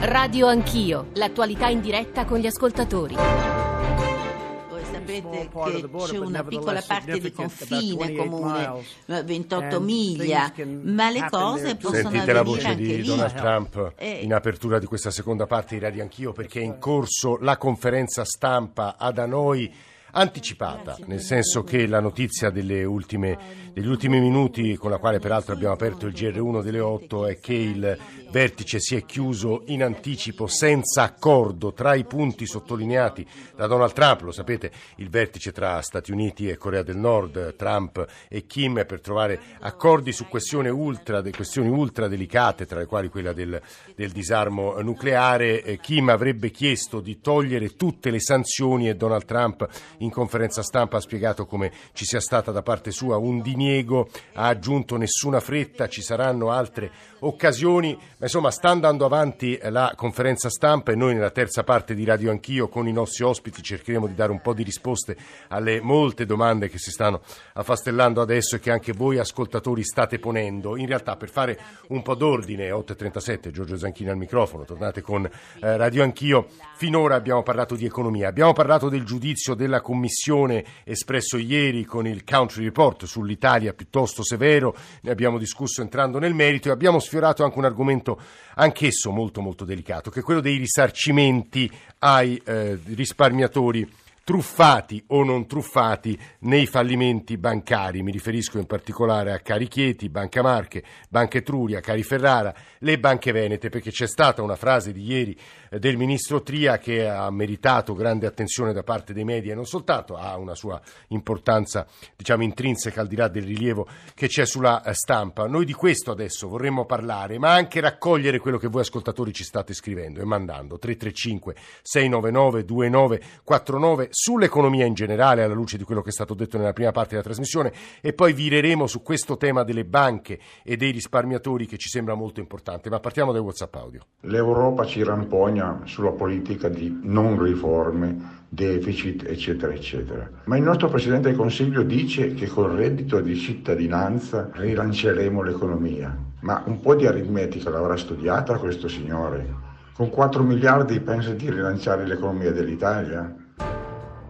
Radio Anch'io, l'attualità in diretta con gli ascoltatori. Voi sapete che c'è una piccola parte di confine comune, 28 miglia, ma le cose possono Sentite la voce anche di lì. Donald Trump Eh. in apertura di questa seconda parte di Radio Anch'io perché è in corso la conferenza stampa ad Hanoi anticipata, nel senso che la notizia ultime, degli ultimi minuti, con la quale peraltro abbiamo aperto il GR1 delle 8, è che il vertice si è chiuso in anticipo senza accordo tra i punti sottolineati da Donald Trump, lo sapete, il vertice tra Stati Uniti e Corea del Nord, Trump e Kim per trovare accordi su questioni ultra, questioni ultra delicate, tra le quali quella del, del disarmo nucleare. Kim avrebbe chiesto di togliere tutte le sanzioni e Donald Trump in conferenza stampa ha spiegato come ci sia stata da parte sua un diniego, ha aggiunto nessuna fretta, ci saranno altre occasioni, ma insomma sta andando avanti la conferenza stampa e noi nella terza parte di Radio Anch'io con i nostri ospiti cercheremo di dare un po' di risposte alle molte domande che si stanno affastellando adesso e che anche voi ascoltatori state ponendo. In realtà per fare un po' d'ordine, 8.37, Giorgio Zanchini al microfono, tornate con eh, Radio Anch'io, finora abbiamo parlato di economia, abbiamo parlato del giudizio della Commissione espresso ieri con il Country Report sull'Italia piuttosto severo, ne abbiamo discusso entrando nel merito e abbiamo sfiorato anche un argomento anch'esso molto molto delicato, che è quello dei risarcimenti ai eh, risparmiatori truffati o non truffati nei fallimenti bancari. Mi riferisco in particolare a Cari Chieti, Banca Marche, Banca Etruria, Cari Ferrara, le banche venete, perché c'è stata una frase di ieri del ministro Tria che ha meritato grande attenzione da parte dei media e non soltanto, ha una sua importanza diciamo intrinseca al di là del rilievo che c'è sulla eh, stampa. Noi di questo adesso vorremmo parlare, ma anche raccogliere quello che voi ascoltatori ci state scrivendo e mandando 335 699 2949 sull'economia in generale alla luce di quello che è stato detto nella prima parte della trasmissione e poi vireremo su questo tema delle banche e dei risparmiatori che ci sembra molto importante. Ma partiamo dai WhatsApp audio. L'Europa ci rampogna sulla politica di non riforme, deficit, eccetera, eccetera. Ma il nostro Presidente del Consiglio dice che col reddito di cittadinanza rilanceremo l'economia. Ma un po' di aritmetica l'avrà studiata questo signore? Con 4 miliardi pensa di rilanciare l'economia dell'Italia?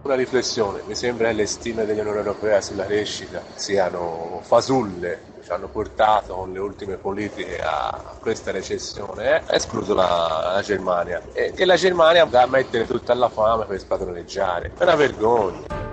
Una riflessione, mi sembra che le stime dell'Unione Europea sulla crescita siano fasulle, ci hanno portato con le ultime politiche a questa recessione, eh, escluso la, la Germania, e che la Germania va a mettere tutta alla fame per spadroneggiare, è una vergogna.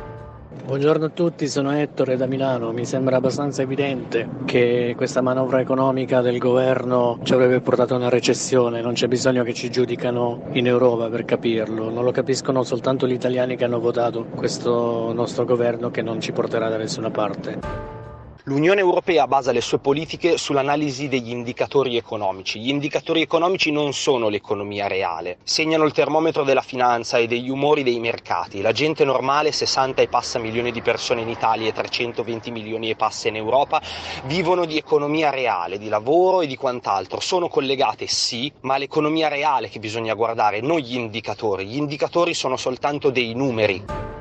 Buongiorno a tutti, sono Ettore da Milano. Mi sembra abbastanza evidente che questa manovra economica del governo ci avrebbe portato a una recessione, non c'è bisogno che ci giudicano in Europa per capirlo, non lo capiscono soltanto gli italiani che hanno votato questo nostro governo che non ci porterà da nessuna parte. L'Unione Europea basa le sue politiche sull'analisi degli indicatori economici. Gli indicatori economici non sono l'economia reale, segnano il termometro della finanza e degli umori dei mercati. La gente normale, 60 e passa milioni di persone in Italia e 320 milioni e passa in Europa, vivono di economia reale, di lavoro e di quant'altro. Sono collegate sì, ma l'economia reale che bisogna guardare, non gli indicatori. Gli indicatori sono soltanto dei numeri.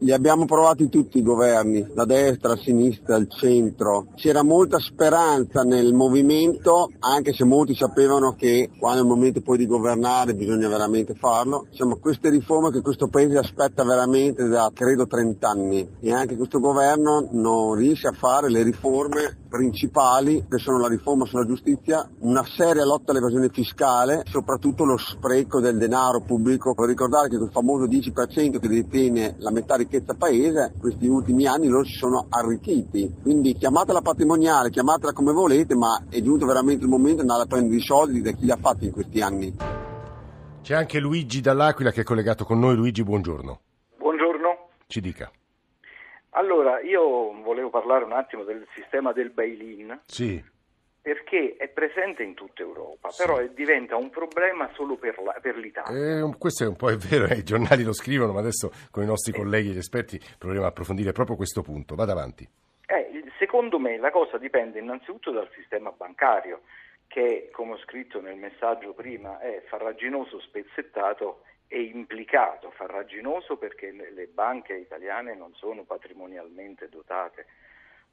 Li abbiamo provati tutti i governi, da destra, a sinistra, al centro. C'era molta speranza nel movimento, anche se molti sapevano che quando è il momento poi di governare bisogna veramente farlo. Insomma, queste riforme che questo Paese aspetta veramente da credo 30 anni e anche questo governo non riesce a fare le riforme principali che sono la riforma sulla giustizia, una seria lotta all'evasione fiscale, soprattutto lo spreco del denaro pubblico. Per ricordare che quel famoso 10% che detiene la metà ricchezza paese, questi ultimi anni loro si sono arricchiti. Quindi chiamatela patrimoniale, chiamatela come volete, ma è giunto veramente il momento di andare a prendere i soldi da chi li ha fatti in questi anni. C'è anche Luigi dall'Aquila che è collegato con noi. Luigi, buongiorno. Buongiorno. Ci dica. Allora, io volevo parlare un attimo del sistema del bail-in Sì. perché è presente in tutta Europa, Sì. però diventa un problema solo per, la- per l'Italia. Eh, questo è un po' è vero, eh, i giornali lo scrivono, ma adesso con i nostri colleghi e gli esperti proveremo a approfondire proprio questo punto. Vada avanti. Eh, secondo me la cosa dipende innanzitutto dal sistema bancario che, come ho scritto nel messaggio prima, è farraginoso, spezzettato e implicato. Farraginoso perché le banche italiane non sono patrimonialmente dotate.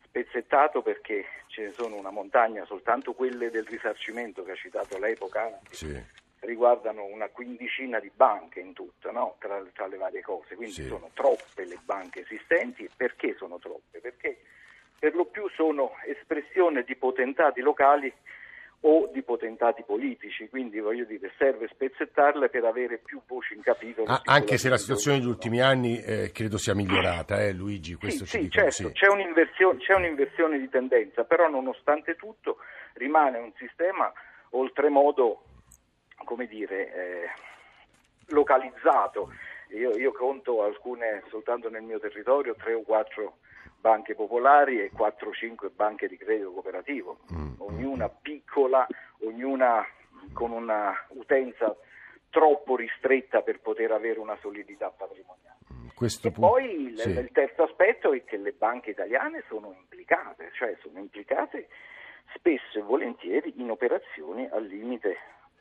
Spezzettato perché ce ne sono una montagna, soltanto quelle del risarcimento che ha citato lei poc'anzi. Sì. riguardano una quindicina di banche in tutto, no? tra, tra, le varie cose, quindi sì. sono troppe le banche esistenti. Perché sono troppe? Perché per lo più sono espressione di potentati locali o di potentati politici, quindi voglio dire serve spezzettarle per avere più voci in capitolo. Ah, anche se la situazione negli ultimi anni eh, credo sia migliorata, eh, Luigi, questo sì, ci sì, dicono, certo, sì. C'è, un'inversione, c'è un'inversione di tendenza, però nonostante tutto rimane un sistema oltremodo, come dire, eh, localizzato. Io, io conto alcune soltanto nel mio territorio, tre o quattro banche popolari e 4-5 banche di credito cooperativo, mm, mm, ognuna mm. piccola, ognuna con una utenza troppo ristretta per poter avere una solidità patrimoniale. Questo e poi il, sì. il, terzo aspetto è che le banche italiane sono implicate, cioè sono implicate spesso e volentieri in operazioni al limite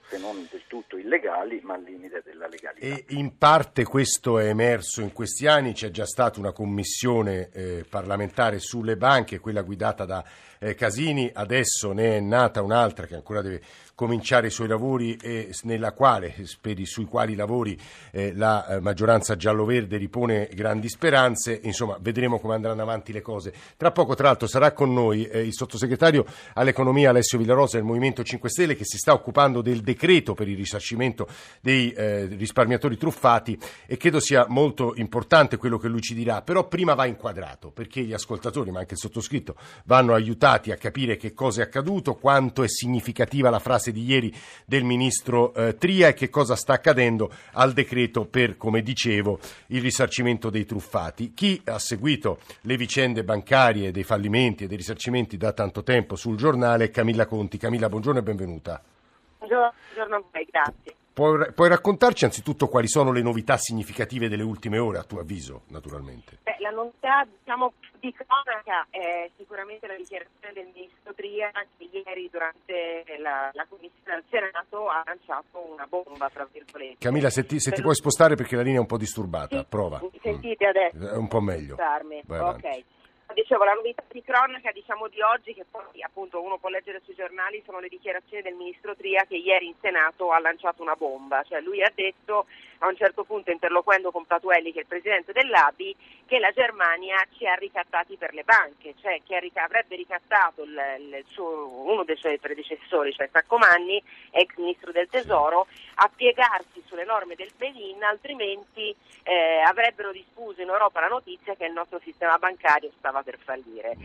se non del tutto illegali, ma al limite della legalità. E in parte questo è emerso in questi anni, c'è già stata una commissione eh, parlamentare sulle banche, quella guidata da eh, Casini, adesso ne è nata un'altra che ancora deve cominciare i suoi lavori e quale, sui quali lavori eh, la eh, maggioranza giallo-verde ripone grandi speranze, insomma vedremo come andranno avanti le cose. Tra poco tra l'altro sarà con noi eh, il sottosegretario all'economia Alessio Villarosa del Movimento 5 Stelle che si sta occupando del decreto per il risarcimento dei eh, risparmiatori truffati e credo sia molto importante quello che lui ci dirà, però prima va inquadrato perché gli ascoltatori, ma anche il sottoscritto, vanno aiutati a capire che cosa è accaduto, quanto è significativa la frase frase di ieri del ministro eh, Tria e che cosa sta accadendo al decreto per, come dicevo, il risarcimento dei truffati. Chi ha seguito le vicende bancarie dei fallimenti e dei risarcimenti da tanto tempo sul giornale è Camilla Conti. Camilla, buongiorno e benvenuta. Buongiorno a voi, grazie. Puoi, puoi, raccontarci anzitutto quali sono le novità significative delle ultime ore, a tuo avviso, naturalmente? Beh, la novità diciamo, di cronaca è sicuramente la dichiarazione del ministro Tria che ieri durante la, la commissione al Senato ha lanciato una bomba, tra virgolette. Camilla, se ti, se ti puoi spostare perché la linea è un po' disturbata, sì, prova. Mi sentite adesso? È un po' meglio. Ok. Dicevo, la novità di cronaca diciamo, di oggi, che poi appunto uno può leggere sui giornali, sono le dichiarazioni del ministro Tria che ieri in Senato ha lanciato una bomba. Cioè lui ha detto a un certo punto, interloquendo con Patuelli, che è il presidente dell'ABI, che la Germania ci ha ricattati per le banche, cioè che avrebbe ricattato il, il suo, uno dei suoi predecessori, cioè Saccomanni, ex ministro del Tesoro, a piegarsi sulle norme del Belin, altrimenti eh, avrebbero diffuso in Europa la notizia che il nostro sistema bancario stava per fallire.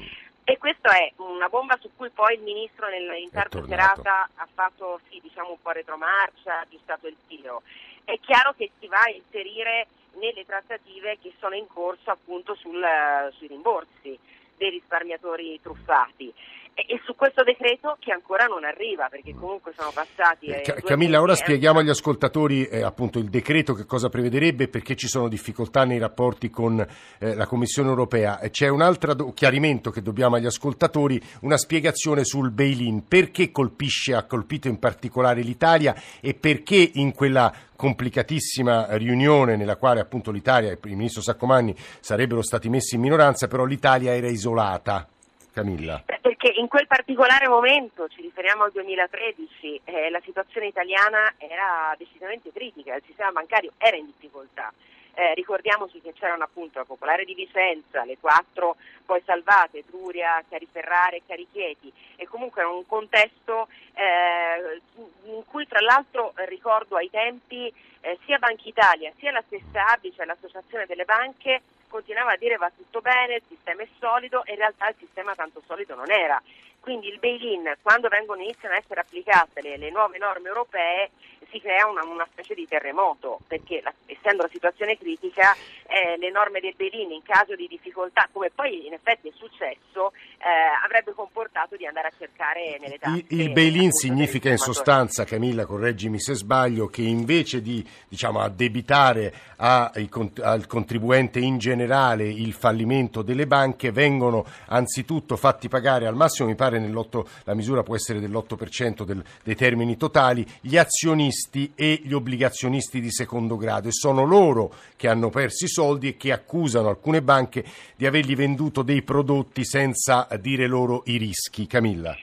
E questa è una bomba su cui poi il ministro in tarda serata ha fatto sì, diciamo un po' retromarcia, ha aggiustato il tiro. È chiaro che si va a inserire nelle trattative che sono in corso appunto sul, sui rimborsi dei risparmiatori truffati e su questo decreto che ancora non arriva perché comunque sono passati eh, Camilla ora spieghiamo agli ascoltatori eh, appunto il decreto che cosa prevederebbe e perché ci sono difficoltà nei rapporti con eh, la Commissione europea. C'è un altro do- chiarimento che dobbiamo agli ascoltatori una spiegazione sul bail-in. Perché colpisce ha colpito in particolare l'Italia e perché in quella complicatissima riunione nella quale appunto l'Italia e il ministro Saccomanni sarebbero stati messi in minoranza però l'Italia era isolata Camilla perché in quel particolare momento, ci riferiamo al 2013, eh, la situazione italiana era decisamente critica, il sistema bancario era in difficoltà. Eh, ricordiamoci che c'erano appunto la Popolare di Vicenza, le quattro poi salvate, Truria, Cariferrare e Carichieti e comunque era un contesto eh, in cui tra l'altro ricordo ai tempi eh, sia Banca Italia sia la stessa ABI, cioè l'Associazione delle Banche, continuava a dire va tutto bene, il sistema è solido e in realtà il sistema tanto solido non era. Quindi il bail-in, quando vengono, iniziano a essere applicate le, le nuove norme europee, si crea una, una specie di terremoto, perché la, essendo la situazione critica, eh, le norme del bail-in in caso di difficoltà, come poi in effetti è successo, eh, avrebbe comportato di andare a cercare nelle tasche. Il, il bail-in significa in sostanza, Camilla, correggimi se sbaglio, che invece di diciamo, addebitare a, al contribuente in generale il fallimento delle banche, vengono anzitutto fatti pagare al massimo, mi pare la misura può essere dell'8% del, dei termini totali, gli azionisti e gli obbligazionisti di secondo grado e sono loro che hanno perso i soldi e che accusano alcune banche di avergli venduto dei prodotti senza dire loro i rischi. Camilla.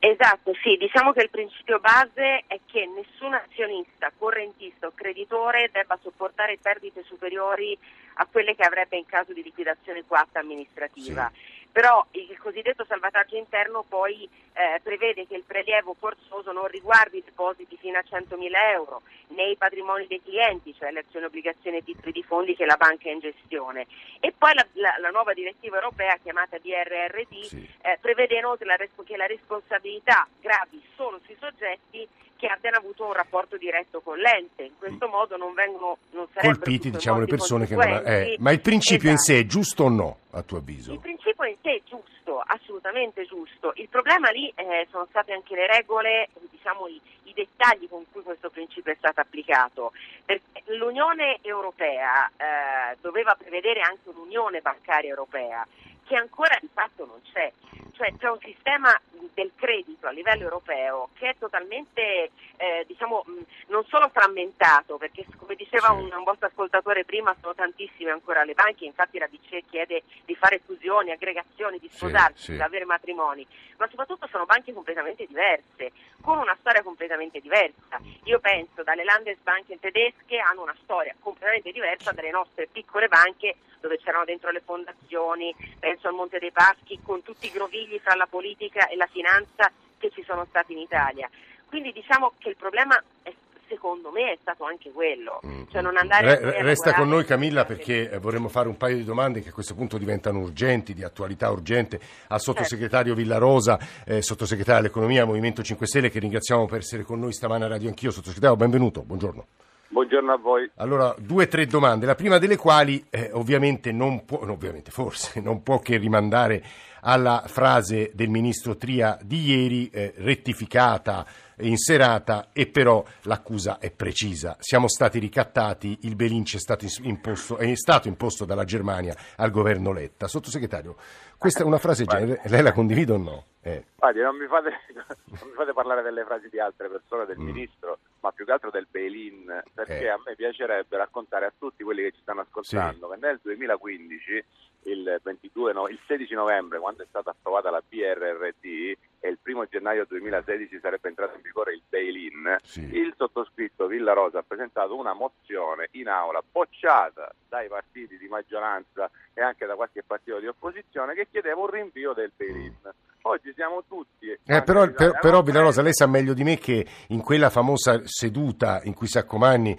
Esatto, sì, diciamo che il principio base è che nessun azionista, correntista o creditore debba sopportare perdite superiori a quelle che avrebbe in caso di liquidazione coatta amministrativa. Sì però il cosiddetto salvataggio interno poi eh, prevede che il prelievo forzoso non riguardi i depositi fino a 100.000 euro né i patrimoni dei clienti, cioè le azioni, obbligazioni e titoli di fondi che la banca è in gestione. E poi la, la, la nuova direttiva europea chiamata DRRD sì. eh, prevede inoltre la, che la responsabilità gravi solo sui soggetti che abbiano avuto un rapporto diretto con l'ente. In questo mm. modo non vengono non colpiti diciamo, le persone che non. Eh, ma il principio esatto. in sé è giusto o no, a tuo avviso? Il principio in sé è giusto, assolutamente giusto. Il problema lì eh, sono state anche le regole, diciamo i, i, dettagli con cui questo principio è stato applicato. Perché L'Unione Europea eh, doveva prevedere anche un'unione bancaria europea che ancora di fatto non c'è. Cioè c'è un sistema del credito a livello europeo che è totalmente, eh, diciamo, non solo frammentato, perché come diceva un, un, vostro ascoltatore prima, sono tantissime ancora le banche, infatti la BCE chiede di fare fusioni, aggregazioni, di sposarsi, sì, sì. di avere matrimoni, ma soprattutto sono banche completamente diverse, con una storia completamente diversa. Io penso dalle Landesbanken tedesche hanno una storia completamente diversa dalle nostre piccole banche dove c'erano dentro le fondazioni, penso al Monte dei Paschi, con tutti i grovigli fra la politica e la finanza che ci sono stati in Italia. Quindi diciamo che il problema è secondo me è stato anche quello. Mm. Cioè Re, resta con noi Camilla perché vorremmo fare un paio di domande che a questo punto diventano urgenti, di attualità urgente, al sottosegretario certo. Villarosa, eh, sottosegretario all'economia, Movimento 5 Stelle, che ringraziamo per essere con noi stamane a Radio Anch'io. Sottosegretario, benvenuto, buongiorno. Buongiorno a voi. Allora, due o tre domande, la prima delle quali eh, ovviamente non può, ovviamente forse, non può che rimandare alla frase del ministro Tria di ieri, eh, rettificata in serata, e però l'accusa è precisa. Siamo stati ricattati, il Belince è stato imposto, è stato imposto dalla Germania al governo Letta. Sottosegretario, questa è una frase genere, lei la condivide o no? Eh. Guardi, non mi, fate, non mi, fate, parlare delle frasi di altre persone, del mm. ministro, ma più che altro del bail-in, perché eh. a me piacerebbe raccontare a tutti quelli che ci stanno ascoltando sì. che nel 2015, il, 22, no, il 16 novembre, quando è stata approvata la BRRD, e il primo gennaio 2016 sarebbe entrato in vigore il bail-in, sì. il sottoscritto Villa Rosa ha presentato una mozione in aula bocciata dai partiti di maggioranza e anche da qualche partito di opposizione che chiedeva un rinvio del bail-in. Oggi siamo tutti. Eh, però, per, però Villarosa, lei sa meglio di me che in quella famosa seduta in cui Saccomanni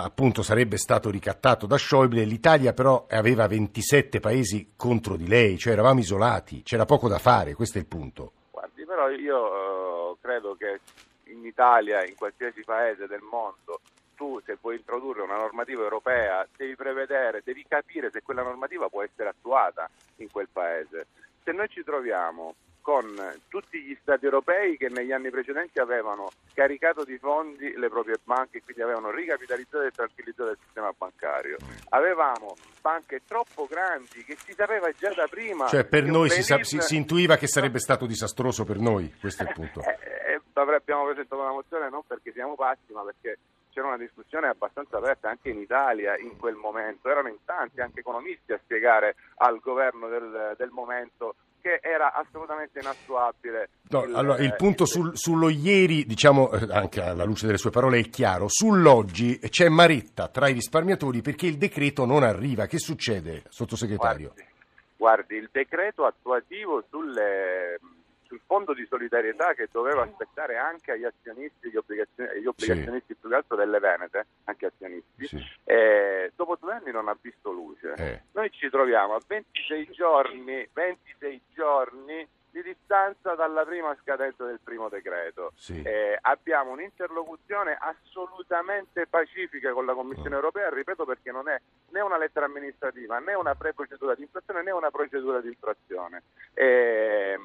appunto sarebbe stato ricattato da Schäuble, l'Italia però aveva 27 paesi contro di lei, cioè eravamo isolati, c'era poco da fare, questo è il punto. Guardi, però io uh, credo che in Italia, in qualsiasi paese del mondo, tu se vuoi introdurre una normativa europea devi prevedere, devi capire se quella normativa può essere attuata in quel paese. Se noi ci troviamo con tutti gli stati europei che negli anni precedenti avevano caricato di fondi le proprie banche e quindi avevano ricapitalizzato e tranquillizzato il sistema bancario. Avevamo banche troppo grandi che si sapeva già da prima. Cioè per noi si, sa, si, si, intuiva che sarebbe stato disastroso per noi, questo è il punto. Eh, eh, abbiamo presentato una mozione non perché siamo pazzi ma perché c'era una discussione abbastanza aperta anche in Italia in quel momento, erano in tanti anche economisti a spiegare al governo del, del momento che era assolutamente inattuabile. No, il, allora, il punto sul, sullo ieri, diciamo eh, anche alla luce delle sue parole, è chiaro. Sull'oggi c'è maretta tra i risparmiatori perché il decreto non arriva. Che succede, sottosegretario? Guardi, guardi il decreto attuativo sulle sul fondo di solidarietà che doveva aspettare anche agli azionisti gli, obbligazioni, gli obbligazionisti sì. più che altro delle Venete, anche azionisti, sì. eh, dopo due anni non ha visto luce. Eh. Noi ci troviamo a 26 giorni, 26 giorni di distanza dalla prima scadenza del primo decreto. Sì. Eh, abbiamo un'interlocuzione assolutamente pacifica con la Commissione oh. europea, ripeto perché non è né una lettera amministrativa né una pre-procedura di infrazione né una procedura di infrazione. Eh,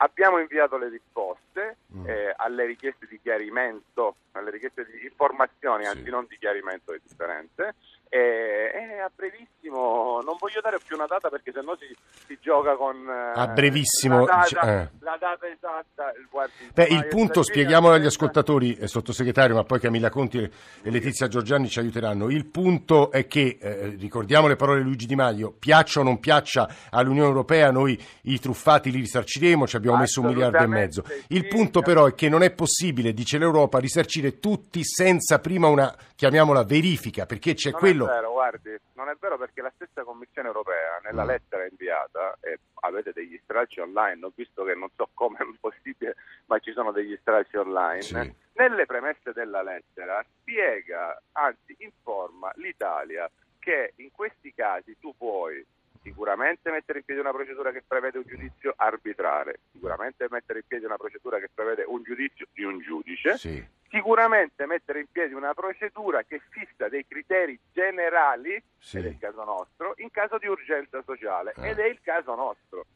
Abbiamo inviato le risposte mm. eh, alle richieste di chiarimento, alle richieste di informazioni, anzi non di chiarimento è differente. E, e, a brevissimo, non voglio dare più una data perché sennò si, si gioca con eh, a brevissimo la data, eh. la data esatta. Guardi, Beh, il punto, spieghiamolo agli ascoltatori, eh, sottosegretario, ma poi Camilla Conti e Letizia Giorgiani ci aiuteranno. Il punto è che, eh, ricordiamo le parole di Luigi Di Maio, piaccia o non piaccia all'Unione Europea, noi i truffati li risarciremo, ci abbiamo messo un miliardo e mezzo. Il punto però è che non è possibile, dice l'Europa, risarcire tutti senza prima una, chiamiamola, verifica, perché c'è non quello... Non è vero, guardi, non è vero perché la stessa Commissione europea nella mm. lettera inviata, e avete degli stralci online, ho visto che non so come è possibile, ma ci sono degli stralci online, sì. nelle premesse della lettera spiega, anzi informa l'Italia che in questi casi tu puoi sicuramente mettere in piedi una procedura che prevede un giudizio arbitrale, sicuramente mettere in piedi una procedura che prevede un giudizio di un giudice, sì. sicuramente mettere in piedi una procedura che fissa dei criteri generali, sì. ed è il caso nostro, in caso di urgenza sociale, eh. ed è il caso nostro.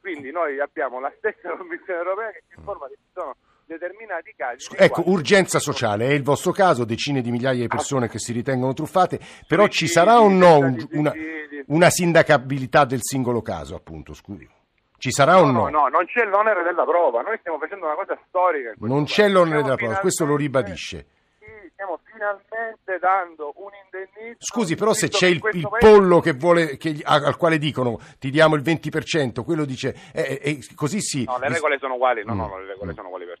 Quindi noi abbiamo la stessa Commissione europea che ci informa che ci sono determinati casi. Ecco, urgenza sociale è il vostro caso, decine di migliaia di persone che si ritengono truffate, però ci sarà o no un, una, una, sindacabilità del singolo caso, appunto, scusi. Ci sarà no, o no? No, no, non c'è l'onere della prova, noi stiamo facendo una cosa storica. Non c'è l'onere della prova, questo lo ribadisce stiamo finalmente dando un indennizzo. Scusi, però se c'è il, il pollo che vuole, che, al quale dicono ti diamo il 20%, quello dice eh, eh, così sì. No, le regole sono uguali, no, mm. no, le regole mm. sono uguali per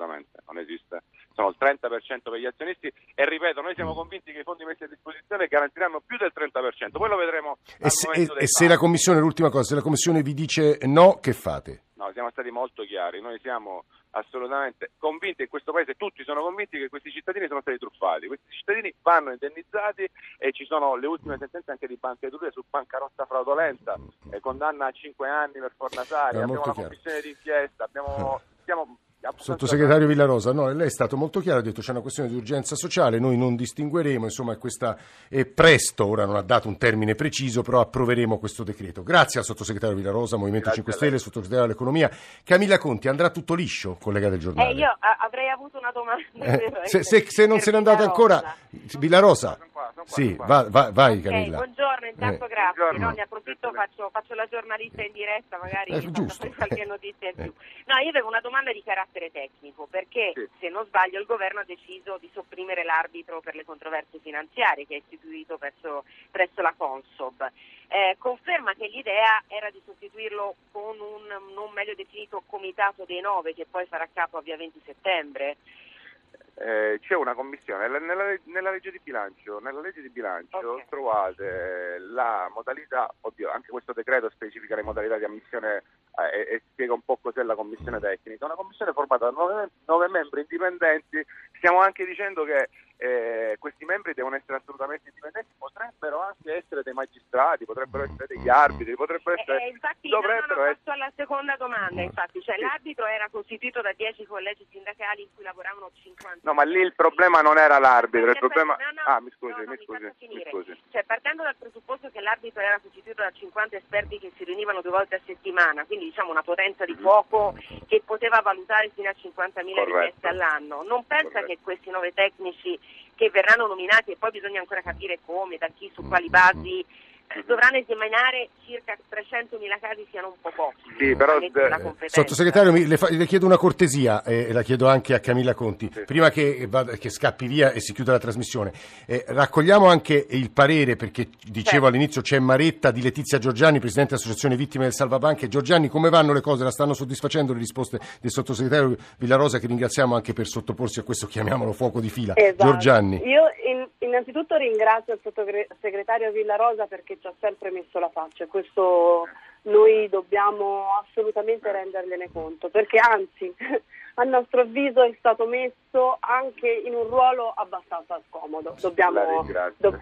assolutamente, non esiste. Sono il 30% per gli azionisti e ripeto, noi siamo convinti che i fondi messi a disposizione garantiranno più del 30%, poi lo vedremo. E, se, e, e se la Commissione, l'ultima cosa, se la Commissione vi dice no, che fate? No, siamo stati molto chiari, noi siamo assolutamente convinti, in questo paese tutti sono convinti che questi cittadini sono stati truffati, questi cittadini vanno indennizzati e ci sono le ultime sentenze anche di Banca Etruria su bancarotta fraudolenta, e condanna a 5 anni per Fornasari, abbiamo una commissione d'inchiesta, abbiamo, stiamo Sottosegretario Villarosa, no, lei è stato molto chiaro, ha detto c'è una questione di urgenza sociale, noi non distingueremo, insomma questa è presto, ora non ha dato un termine preciso, però approveremo questo decreto. Grazie al sottosegretario Villarosa, Movimento Grazie 5 Stelle, sottosegretario all'economia. Camilla Conti, andrà tutto liscio, collega del giornale? Eh, io avrei avuto una domanda. Eh, se, se, se, non se n'è andata ancora, Villarosa, sì, va, va, vai okay, Camilla. Buongiorno, intanto eh. grazie. Buongiorno. No, ne approfitto, faccio, faccio, la giornalista in diretta, magari eh, giusto. qualche notizia in più. No, io avevo una domanda di carattere tecnico, perché sì. se non sbaglio il governo ha deciso di sopprimere l'arbitro per le controversie finanziarie che è istituito presso, presso la Consob. Eh, conferma che l'idea era di sostituirlo con un non meglio definito comitato dei nove che poi farà capo a via 20 settembre eh, c'è una commissione. Nella, nella, legge di bilancio, nella legge di bilancio okay. trovate la modalità, oddio anche questo decreto specifica le modalità di ammissione eh, e, e, spiega un po' cos'è la commissione tecnica, una commissione formata da nove, nove membri indipendenti, stiamo anche dicendo che eh, questi membri devono essere assolutamente indipendenti, potrebbero anche essere dei magistrati, potrebbero essere degli arbitri, potrebbero eh, essere... Eh, infatti, dovrebbero no, no, essere... alla seconda domanda, infatti, cioè sì. l'arbitro era costituito da 10 collegi sindacali in cui lavoravano 50. No, ma lì il problema non era l'arbitro, il problema... No, no, ah, mi scusi, mi, scusi, mi, scusi. Cioè, partendo dal presupposto che l'arbitro era costituito da 50 esperti che si riunivano due volte a settimana, quindi diciamo una potenza di fuoco che poteva valutare fino a 50.000 richieste all'anno, non pensa Corretto. che questi nove tecnici che verranno nominati e poi bisogna ancora capire come, da chi, su quali basi dovranno esaminare circa 300.000 casi siano un po' pochi. Sì, però, eh, sottosegretario, le, fa, le, chiedo una cortesia eh, e la chiedo anche a Camilla Conti, sì. prima che, vada, che, scappi via e si chiuda la trasmissione. Eh, raccogliamo anche il parere, perché dicevo certo. all'inizio c'è Maretta di Letizia Giorgiani, Presidente dell'Associazione Vittime del Salvabanche. Giorgiani, come vanno le cose? La stanno soddisfacendo le risposte del sottosegretario Villarosa, che ringraziamo anche per sottoporsi a questo, chiamiamolo fuoco di fila. Esatto. Giorgiani. Io in, innanzitutto ringrazio il sottosegretario Villarosa perché ci ha sempre messo la faccia, questo noi dobbiamo assolutamente rendergliene conto, perché anzi a nostro avviso è stato messo anche in un ruolo abbastanza scomodo, dobbiamo, do,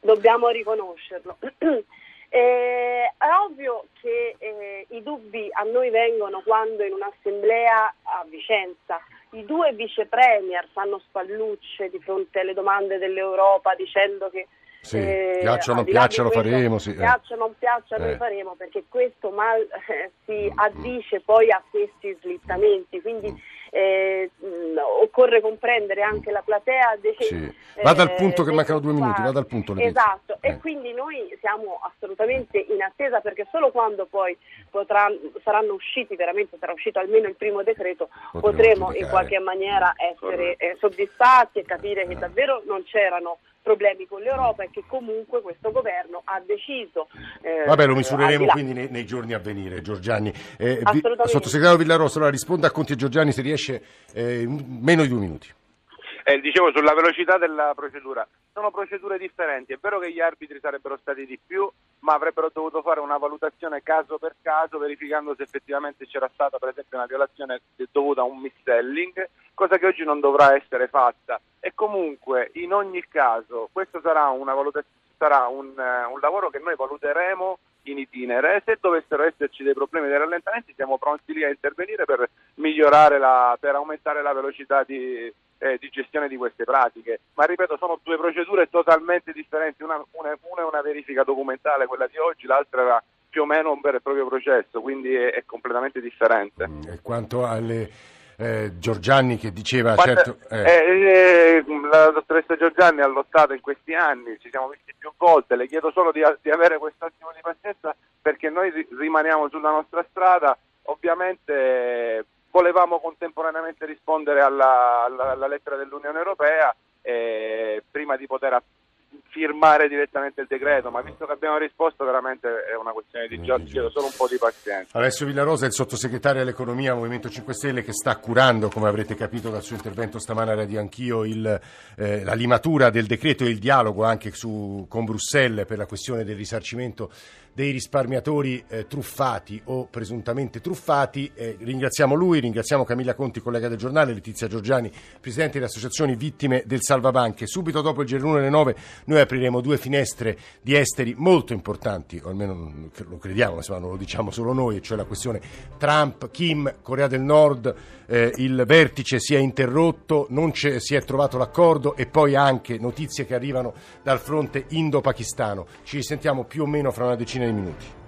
dobbiamo riconoscerlo. Eh, è ovvio che eh, i dubbi a noi vengono quando in un'assemblea a Vicenza i due vice premier fanno spallucce di fronte alle domande dell'Europa dicendo che sì, eh, piaccia o non piaccia lo faremo. Sì, piaccia o non piaccia eh. noi faremo perché questo mal eh, si addice poi a questi slittamenti. Quindi mm eh, occorre comprendere anche la platea dei... Sì. Vada al punto che mancano due minuti, vada al punto. Esatto, eh. e quindi noi siamo assolutamente in attesa perché solo quando poi potranno, saranno usciti, veramente sarà uscito almeno il primo decreto, potremo, potremo in qualche maniera essere eh, soddisfatti e capire che davvero non c'erano problemi con l'Europa e che comunque questo governo ha deciso. Eh, Vabbè, lo misureremo quindi nei, nei, giorni a venire, Giorgiani. Eh, vi, sottosegretario Villarosa, allora risponda a Conti e Giorgiani se riesce eh, meno di due minuti. Eh, dicevo sulla velocità della procedura, sono procedure differenti, è vero che gli arbitri sarebbero stati di più, ma avrebbero dovuto fare una valutazione caso per caso, verificando se effettivamente c'era stata per esempio una violazione dovuta a un misselling, cosa che oggi non dovrà essere fatta. E comunque in ogni caso questo sarà, sarà un, uh, un lavoro che noi valuteremo in itinere. Se dovessero esserci dei problemi, dei rallentamenti, siamo pronti lì a intervenire per migliorare la, per aumentare la velocità di, eh, di gestione di queste pratiche. Ma ripeto, sono due procedure totalmente differenti, una, una, una è una verifica documentale, quella di oggi, l'altra era più o meno un vero e proprio processo, quindi è, è completamente differente. E quanto alle eh, Giorgianni che diceva Quando, certo, eh. Eh, la dottoressa Giorgianni ha lottato in questi anni, ci siamo visti più volte, le chiedo solo di, di avere quest'attimo di pazienza perché noi rimaniamo sulla nostra strada, ovviamente volevamo contemporaneamente rispondere alla, alla, alla lettera dell'Unione Europea eh, prima di poter firmare direttamente il decreto, ma visto che abbiamo risposto veramente è una questione di giorni, chiedo solo un po' di pazienza. Alessio Villarosa è il sottosegretario all'economia Movimento 5 Stelle che sta curando, come avrete capito dal suo intervento stamane a Radio Anch'io, il, eh, la limatura del decreto e il dialogo anche su, con Bruxelles per la questione del risarcimento dei risparmiatori eh, truffati o presuntamente truffati. Eh, ringraziamo lui, ringraziamo Camilla Conti, collega del giornale, Letizia Giorgiani, presidente delle associazioni vittime del Salvabanche. Subito dopo il GR1 alle 9 noi apriremo due finestre di esteri molto importanti, o almeno lo crediamo, ma non lo diciamo solo noi, cioè la questione Trump, Kim, Corea del Nord, eh, il vertice si è interrotto, non si è trovato l'accordo e poi anche notizie che arrivano dal fronte indo-pakistano. Ci risentiamo più o meno fra una decina di minuti.